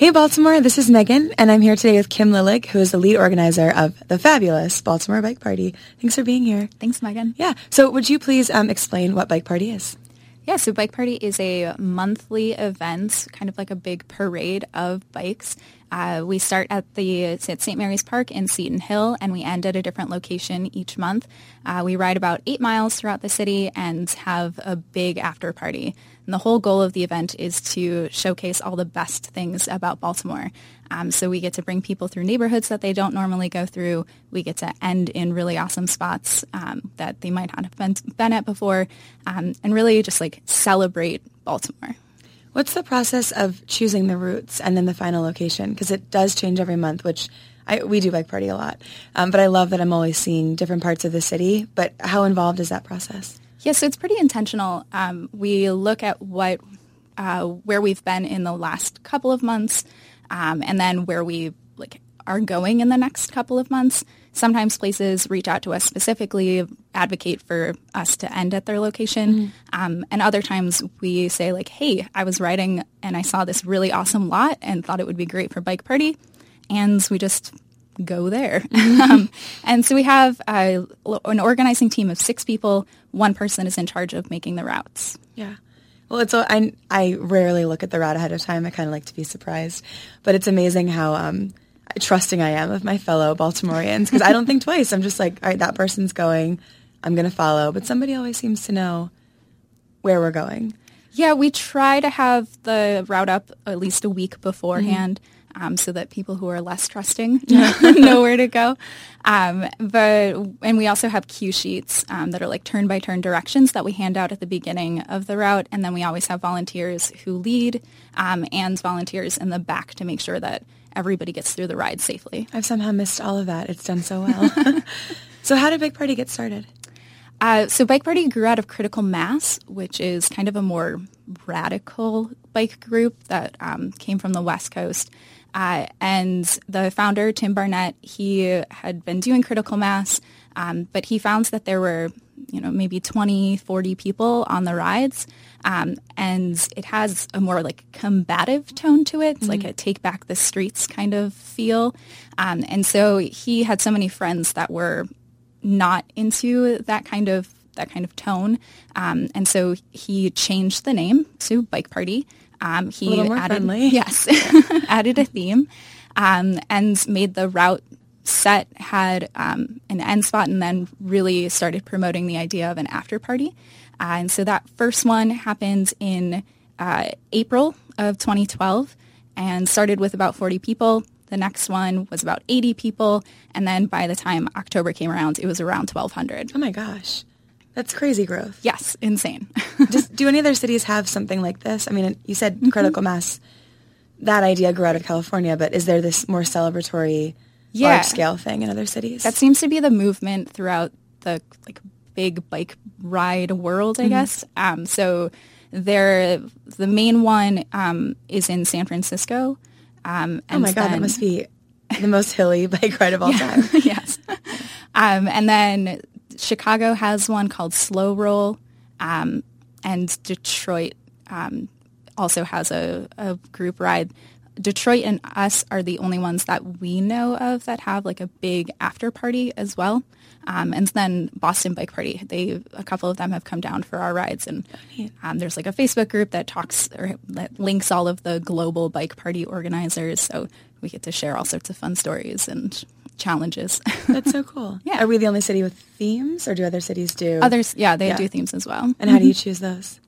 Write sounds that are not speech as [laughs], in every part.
Hey Baltimore, this is Megan, and I'm here today with Kim Lillig, who is the lead organizer of the fabulous Baltimore Bike Party. Thanks for being here. Thanks, Megan. Yeah. So would you please um, explain what Bike Party is? Yeah, so Bike Party is a monthly event, kind of like a big parade of bikes. Uh, we start at the at St. Mary's Park in Seton Hill, and we end at a different location each month. Uh, we ride about eight miles throughout the city and have a big after party. And the whole goal of the event is to showcase all the best things about Baltimore. Um, so we get to bring people through neighborhoods that they don't normally go through. We get to end in really awesome spots um, that they might not have been, been at before, um, and really just like celebrate Baltimore. What's the process of choosing the routes and then the final location? Because it does change every month, which I, we do bike party a lot. Um, but I love that I'm always seeing different parts of the city. But how involved is that process? Yeah, so it's pretty intentional. Um, we look at what uh, where we've been in the last couple of months, um, and then where we like are going in the next couple of months. Sometimes places reach out to us specifically, advocate for us to end at their location, mm-hmm. um, and other times we say like, "Hey, I was riding and I saw this really awesome lot and thought it would be great for bike party," and we just go there. [laughs] um, and so we have uh, an organizing team of six people. One person is in charge of making the routes. Yeah. Well, it's I, I rarely look at the route ahead of time. I kind of like to be surprised, but it's amazing how um, trusting I am of my fellow Baltimoreans because I don't think [laughs] twice. I'm just like, all right, that person's going. I'm going to follow. But somebody always seems to know where we're going. Yeah, we try to have the route up at least a week beforehand. Mm-hmm um, so that people who are less trusting [laughs] [laughs] know where to go. Um, but and we also have cue sheets um, that are like turn by turn directions that we hand out at the beginning of the route, and then we always have volunteers who lead um, and volunteers in the back to make sure that everybody gets through the ride safely. I've somehow missed all of that. It's done so well. [laughs] so how did Bike Party get started? Uh, so Bike Party grew out of Critical Mass, which is kind of a more radical bike group that um, came from the West Coast. Uh, and the founder, Tim Barnett, he had been doing critical mass, um, but he found that there were, you know, maybe 20, 40 people on the rides. Um, and it has a more like combative tone to it. Mm-hmm. like a take back the streets kind of feel. Um, and so he had so many friends that were not into that kind of that kind of tone. Um, and so he changed the name to Bike Party. Um, he added, friendly. [laughs] yes, [laughs] added a theme um, and made the route set had um, an end spot and then really started promoting the idea of an after party. Uh, and so that first one happened in uh, April of 2012 and started with about 40 people. The next one was about 80 people. And then by the time October came around, it was around 1,200. Oh my gosh. That's crazy growth. Yes, insane. [laughs] Do any other cities have something like this? I mean, you said mm-hmm. critical mass. That idea grew out of California, but is there this more celebratory, yeah. large scale thing in other cities? That seems to be the movement throughout the like big bike ride world, I mm-hmm. guess. Um, so there, the main one um, is in San Francisco. Um, oh my god, then, that must be the most hilly [laughs] bike ride of all [laughs] yeah, time. yes. Um, and then Chicago has one called Slow Roll, um, and Detroit um, also has a, a, group ride. Detroit and us are the only ones that we know of that have like a big after party as well. Um, and then Boston Bike Party, they a couple of them have come down for our rides, and um, there's like a Facebook group that talks or that links all of the global bike party organizers. So we get to share all sorts of fun stories and challenges. [laughs] That's so cool. yeah. Are we the only city with themes or do other cities do? Others, yeah, they yeah. do themes as well. And how do you mm-hmm. choose those?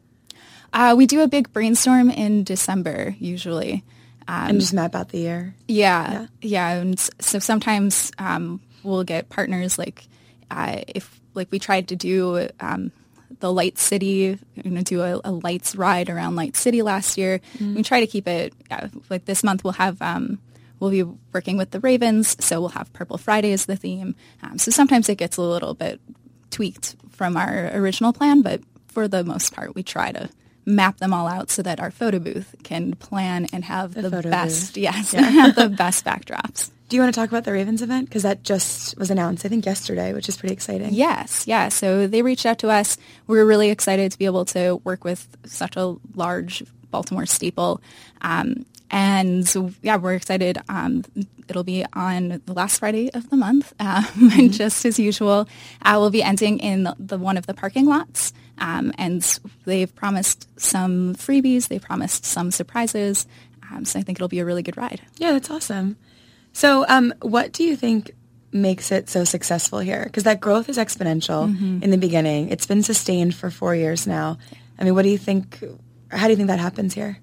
Uh, we do a big brainstorm in December usually. Um, and just map out the year. Yeah, yeah. yeah. And so sometimes um, we'll get partners like uh, if like we tried to do um, the Light City, you know, do a, a, lights ride around Light City last year. Mm-hmm. We try to keep it yeah, like this month. We'll have um, We'll be working with the Ravens, so we'll have Purple Friday as the theme. Um, so sometimes it gets a little bit tweaked from our original plan, but for the most part, we try to map them all out so that our photo booth can plan and have the, the best, booth. yes, yeah. [laughs] have the best backdrops. Do you want to talk about the Ravens event? Because that just was announced, I think, yesterday, which is pretty exciting. Yes, yeah. So they reached out to us. We were really excited to be able to work with such a large Baltimore staple. Um, And so, yeah, we're excited. Um, it'll be on the last Friday of the month, um, [laughs] mm-hmm. just as usual. Uh, we'll be ending in the, the one of the parking lots, um, and they've promised some freebies. They promised some surprises. Um, so I think it'll be a really good ride. Yeah, that's awesome. So, um, what do you think makes it so successful here? Because that growth is exponential mm-hmm. in the beginning. It's been sustained for four years now. I mean, what do you think? How do you think that happens here?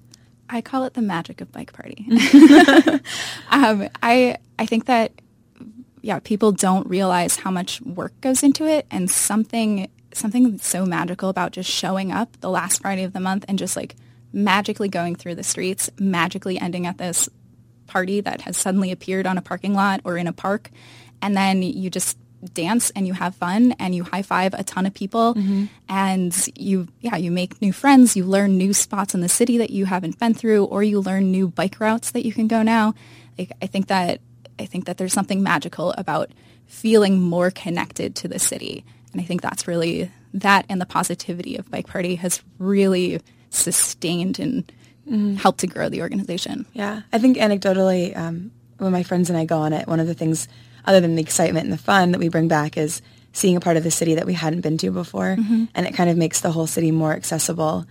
I call it the magic of bike party. [laughs] [laughs] um, I I think that yeah, people don't realize how much work goes into it, and something something so magical about just showing up the last Friday of the month and just like magically going through the streets, magically ending at this party that has suddenly appeared on a parking lot or in a park, and then you just dance and you have fun and you high five a ton of people mm-hmm. and you yeah you make new friends you learn new spots in the city that you haven't been through or you learn new bike routes that you can go now like, i think that i think that there's something magical about feeling more connected to the city and i think that's really that and the positivity of bike party has really sustained and mm-hmm. helped to grow the organization yeah i think anecdotally um, when my friends and i go on it one of the things other than the excitement and the fun that we bring back is seeing a part of the city that we hadn't been to before. Mm-hmm. And it kind of makes the whole city more accessible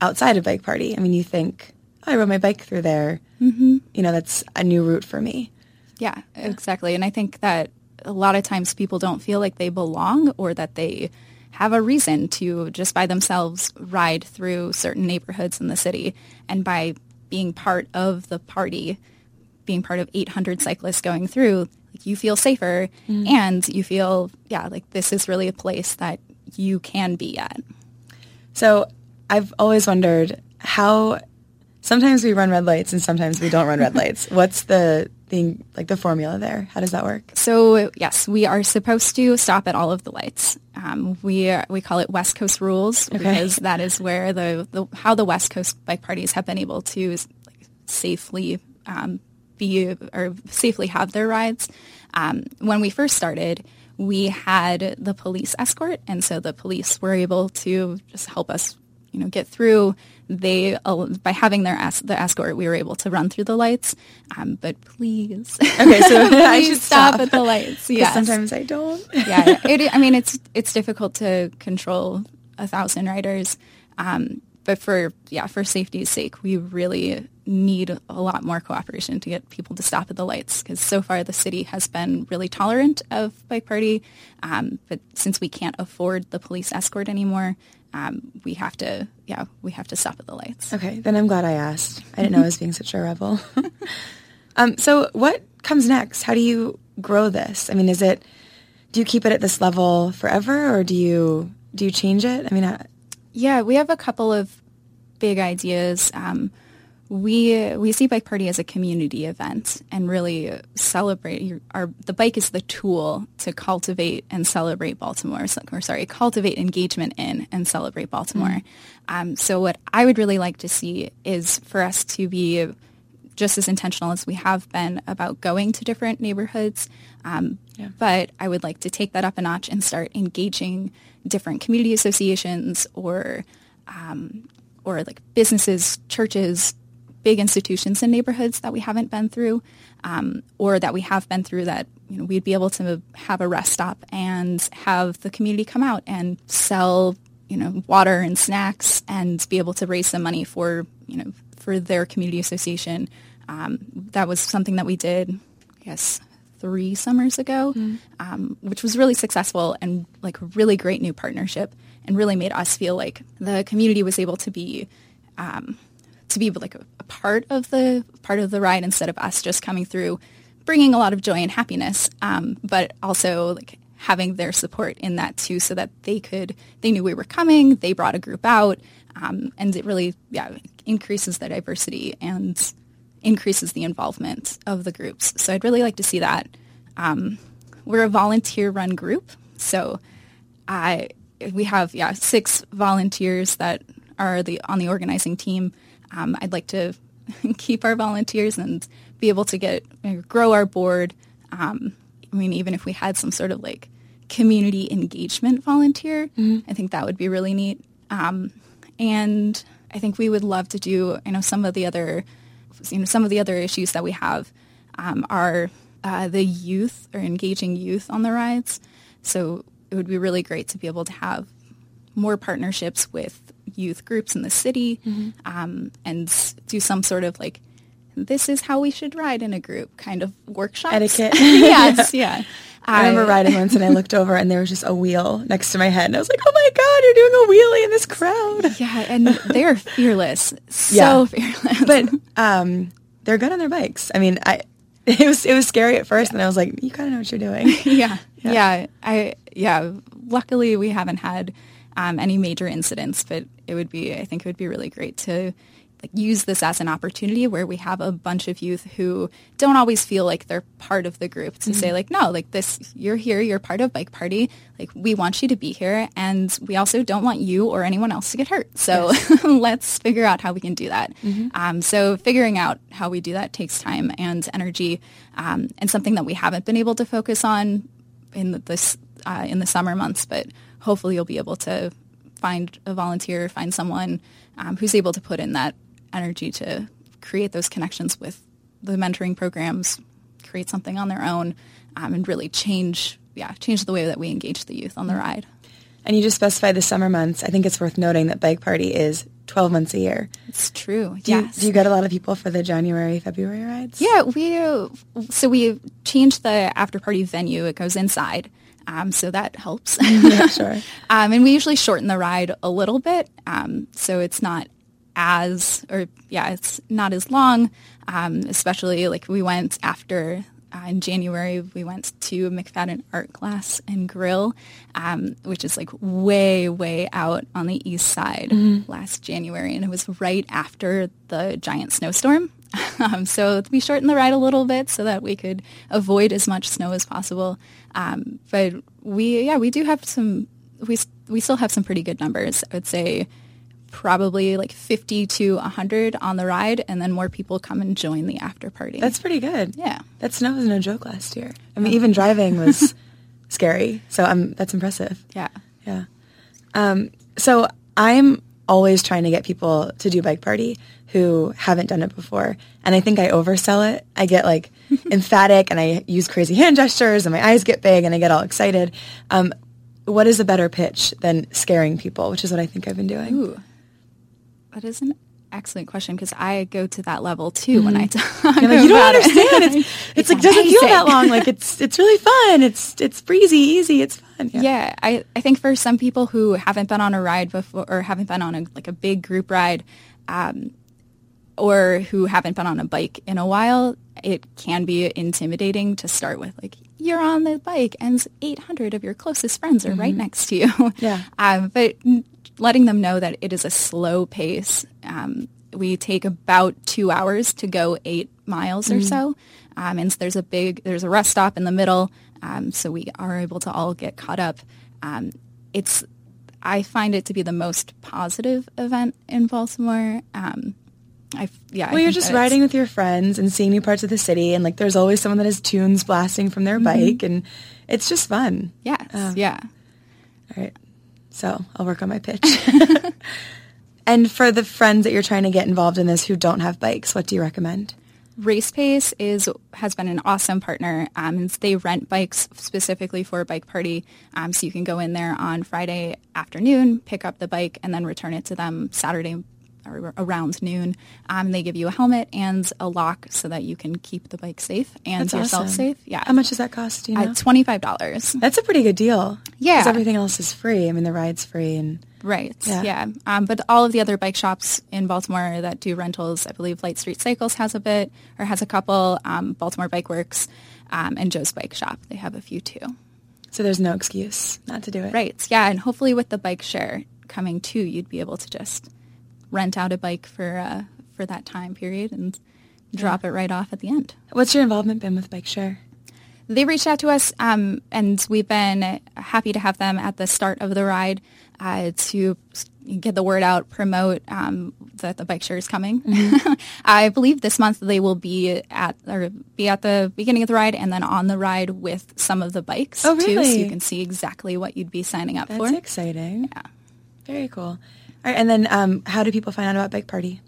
outside of Bike Party. I mean, you think, oh, I rode my bike through there. Mm-hmm. You know, that's a new route for me. Yeah, yeah, exactly. And I think that a lot of times people don't feel like they belong or that they have a reason to just by themselves ride through certain neighborhoods in the city. And by being part of the party, being part of 800 cyclists going through, like you feel safer mm. and you feel, yeah, like this is really a place that you can be at. So I've always wondered how sometimes we run red lights and sometimes we don't run red [laughs] lights. What's the thing, like the formula there? How does that work? So yes, we are supposed to stop at all of the lights. Um, we we call it West Coast rules okay. because that is where the, the how the West Coast bike parties have been able to like, safely um, be or safely have their rides. Um, when we first started, we had the police escort, and so the police were able to just help us, you know, get through. They uh, by having their es- the escort, we were able to run through the lights. Um, but please, okay, so [laughs] I should stop. stop at the lights. [laughs] Yeah, sometimes I don't. [laughs] yeah, it, I mean it's it's difficult to control a thousand riders. Um, but for yeah, for safety's sake, we really need a lot more cooperation to get people to stop at the lights because so far the city has been really tolerant of bike party, um, but since we can't afford the police escort anymore, um, we have to yeah we have to stop at the lights. Okay, then I'm glad I asked. I didn't know I was being such a rebel. [laughs] um, so what comes next? How do you grow this? I mean, is it do you keep it at this level forever, or do you do you change it? I mean, yeah, we have a couple of big ideas. Um, we we see bike party as a community event and really celebrate your, our the bike is the tool to cultivate and celebrate Baltimore or sorry cultivate engagement in and celebrate Baltimore. Mm. Um, so what I would really like to see is for us to be just as intentional as we have been about going to different neighborhoods. Um, yeah. But I would like to take that up a notch and start engaging different community associations or um, or like businesses, churches, big institutions in neighborhoods that we haven't been through, um, or that we have been through that you know we'd be able to have a rest stop and have the community come out and sell you know water and snacks and be able to raise some money for you know for their community association. Um, that was something that we did, I guess, three summers ago, mm. um, which was really successful and like a really great new partnership and really made us feel like the community was able to be um, to be like a, a, part of the part of the ride instead of us just coming through bringing a lot of joy and happiness um, but also like having their support in that too so that they could they knew we were coming they brought a group out um, and it really yeah increases the diversity and increases the involvement of the groups. So I'd really like to see that. Um, we're a volunteer-run group, so I we have yeah six volunteers that are the on the organizing team. Um, I'd like to [laughs] keep our volunteers and be able to get grow our board. Um, I mean, even if we had some sort of like community engagement volunteer, mm-hmm. I think that would be really neat. Um, and I think we would love to do. I know some of the other you know, some of the other issues that we have um, are uh, the youth or engaging youth on the rides. So it would be really great to be able to have more partnerships with youth groups in the city mm-hmm. um, and do some sort of like this is how we should ride in a group kind of workshop etiquette [laughs] yes [laughs] yeah I remember riding once and I looked over and there was just a wheel next to my head and I was like, oh my God, you're doing a wheelie in this crowd. Yeah, and [laughs] they're fearless. So yeah. fearless. But um, they're good on their bikes. I mean, I it was it was scary at first yeah. and I was like, you kind of know what you're doing. yeah. yeah. Yeah. I yeah, luckily we haven't had um, any major incidents, but it would be I think it would be really great to use this as an opportunity where we have a bunch of youth who don't always feel like they're part of the group to mm-hmm. say like no like this you're here you're part of bike party like we want you to be here and we also don't want you or anyone else to get hurt so yes. [laughs] let's figure out how we can do that mm-hmm. um, so figuring out how we do that takes time and energy um, and something that we haven't been able to focus on in this uh, in the summer months but hopefully you'll be able to find a volunteer find someone um, who's able to put in that energy to create those connections with the mentoring programs, create something on their own, um, and really change, yeah, change the way that we engage the youth on the ride. And you just specified the summer months. I think it's worth noting that Bike Party is 12 months a year. It's true. Do yes. You, do you get a lot of people for the January, February rides? Yeah, we so we changed the after party venue. It goes inside. Um, so that helps. [laughs] yeah, sure. [laughs] um, and we usually shorten the ride a little bit, um, so it's not as, or yeah, it's not as long, um, especially like we went after uh, in January, we went to McFadden Art Glass and Grill, um, which is like way, way out on the east side mm-hmm. last January. And it was right after the giant snowstorm. [laughs] um, so we shortened the ride a little bit so that we could avoid as much snow as possible. Um, but we, yeah, we do have some, we, we still have some pretty good numbers. I would say probably like 50 to 100 on the ride and then more people come and join the after party. That's pretty good. Yeah. That snow was no joke last year. I mean, even driving was [laughs] scary. So um, that's impressive. Yeah. Yeah. Um, so I'm always trying to get people to do bike party who haven't done it before. And I think I oversell it. I get like [laughs] emphatic and I use crazy hand gestures and my eyes get big and I get all excited. Um, what is a better pitch than scaring people, which is what I think I've been doing. Ooh. That is an excellent question because I go to that level too mm-hmm. when I mm-hmm. talk. Like, you [laughs] don't understand. It. It's, [laughs] it's, it's like doesn't feel that long. Like it's it's really fun. It's it's breezy, easy. It's fun. Yeah. yeah, I I think for some people who haven't been on a ride before or haven't been on a like a big group ride, um, or who haven't been on a bike in a while, it can be intimidating to start with. Like you're on the bike and 800 of your closest friends are mm-hmm. right next to you. Yeah. [laughs] Um, but letting them know that it is a slow pace. Um, we take about two hours to go eight miles mm-hmm. or so. Um, and so there's a big, there's a rest stop in the middle. Um, so we are able to all get caught up. Um, it's, I find it to be the most positive event in Baltimore. Um, I, yeah. Well, you're just riding with your friends and seeing new parts of the city, and like there's always someone that has tunes blasting from their mm-hmm. bike, and it's just fun. Yes. Um, yeah. All right. So I'll work on my pitch. [laughs] and for the friends that you're trying to get involved in this who don't have bikes, what do you recommend? Race Pace is has been an awesome partner. Um, they rent bikes specifically for a bike party, um, so you can go in there on Friday afternoon, pick up the bike, and then return it to them Saturday or around noon. Um, they give you a helmet and a lock so that you can keep the bike safe and That's yourself awesome. safe. Yeah. How much does that cost? Do you know? Uh, Twenty five dollars. That's a pretty good deal. Yeah. Because everything else is free. I mean, the ride's free and. Right. Yeah. yeah. Um, but all of the other bike shops in Baltimore that do rentals, I believe Light Street Cycles has a bit or has a couple. Um, Baltimore Bike Works um, and Joe's Bike Shop, they have a few too. So there's no excuse not to do it. Right. Yeah. And hopefully with the bike share coming too, you'd be able to just rent out a bike for uh, for that time period and drop yeah. it right off at the end. What's your involvement been with Bike Share? They reached out to us, um, and we've been happy to have them at the start of the ride uh, to get the word out, promote um, that the bike share is coming. Mm-hmm. [laughs] I believe this month they will be at or be at the beginning of the ride and then on the ride with some of the bikes oh, really? too, so you can see exactly what you'd be signing up That's for. That's exciting. Yeah, very cool. All right, and then um, how do people find out about Bike Party?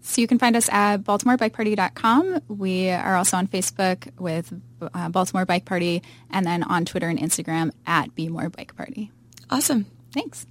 So you can find us at baltimorebikeparty.com. We are also on Facebook with uh, Baltimore Bike Party and then on Twitter and Instagram at Be More Bike Party. Awesome. Thanks.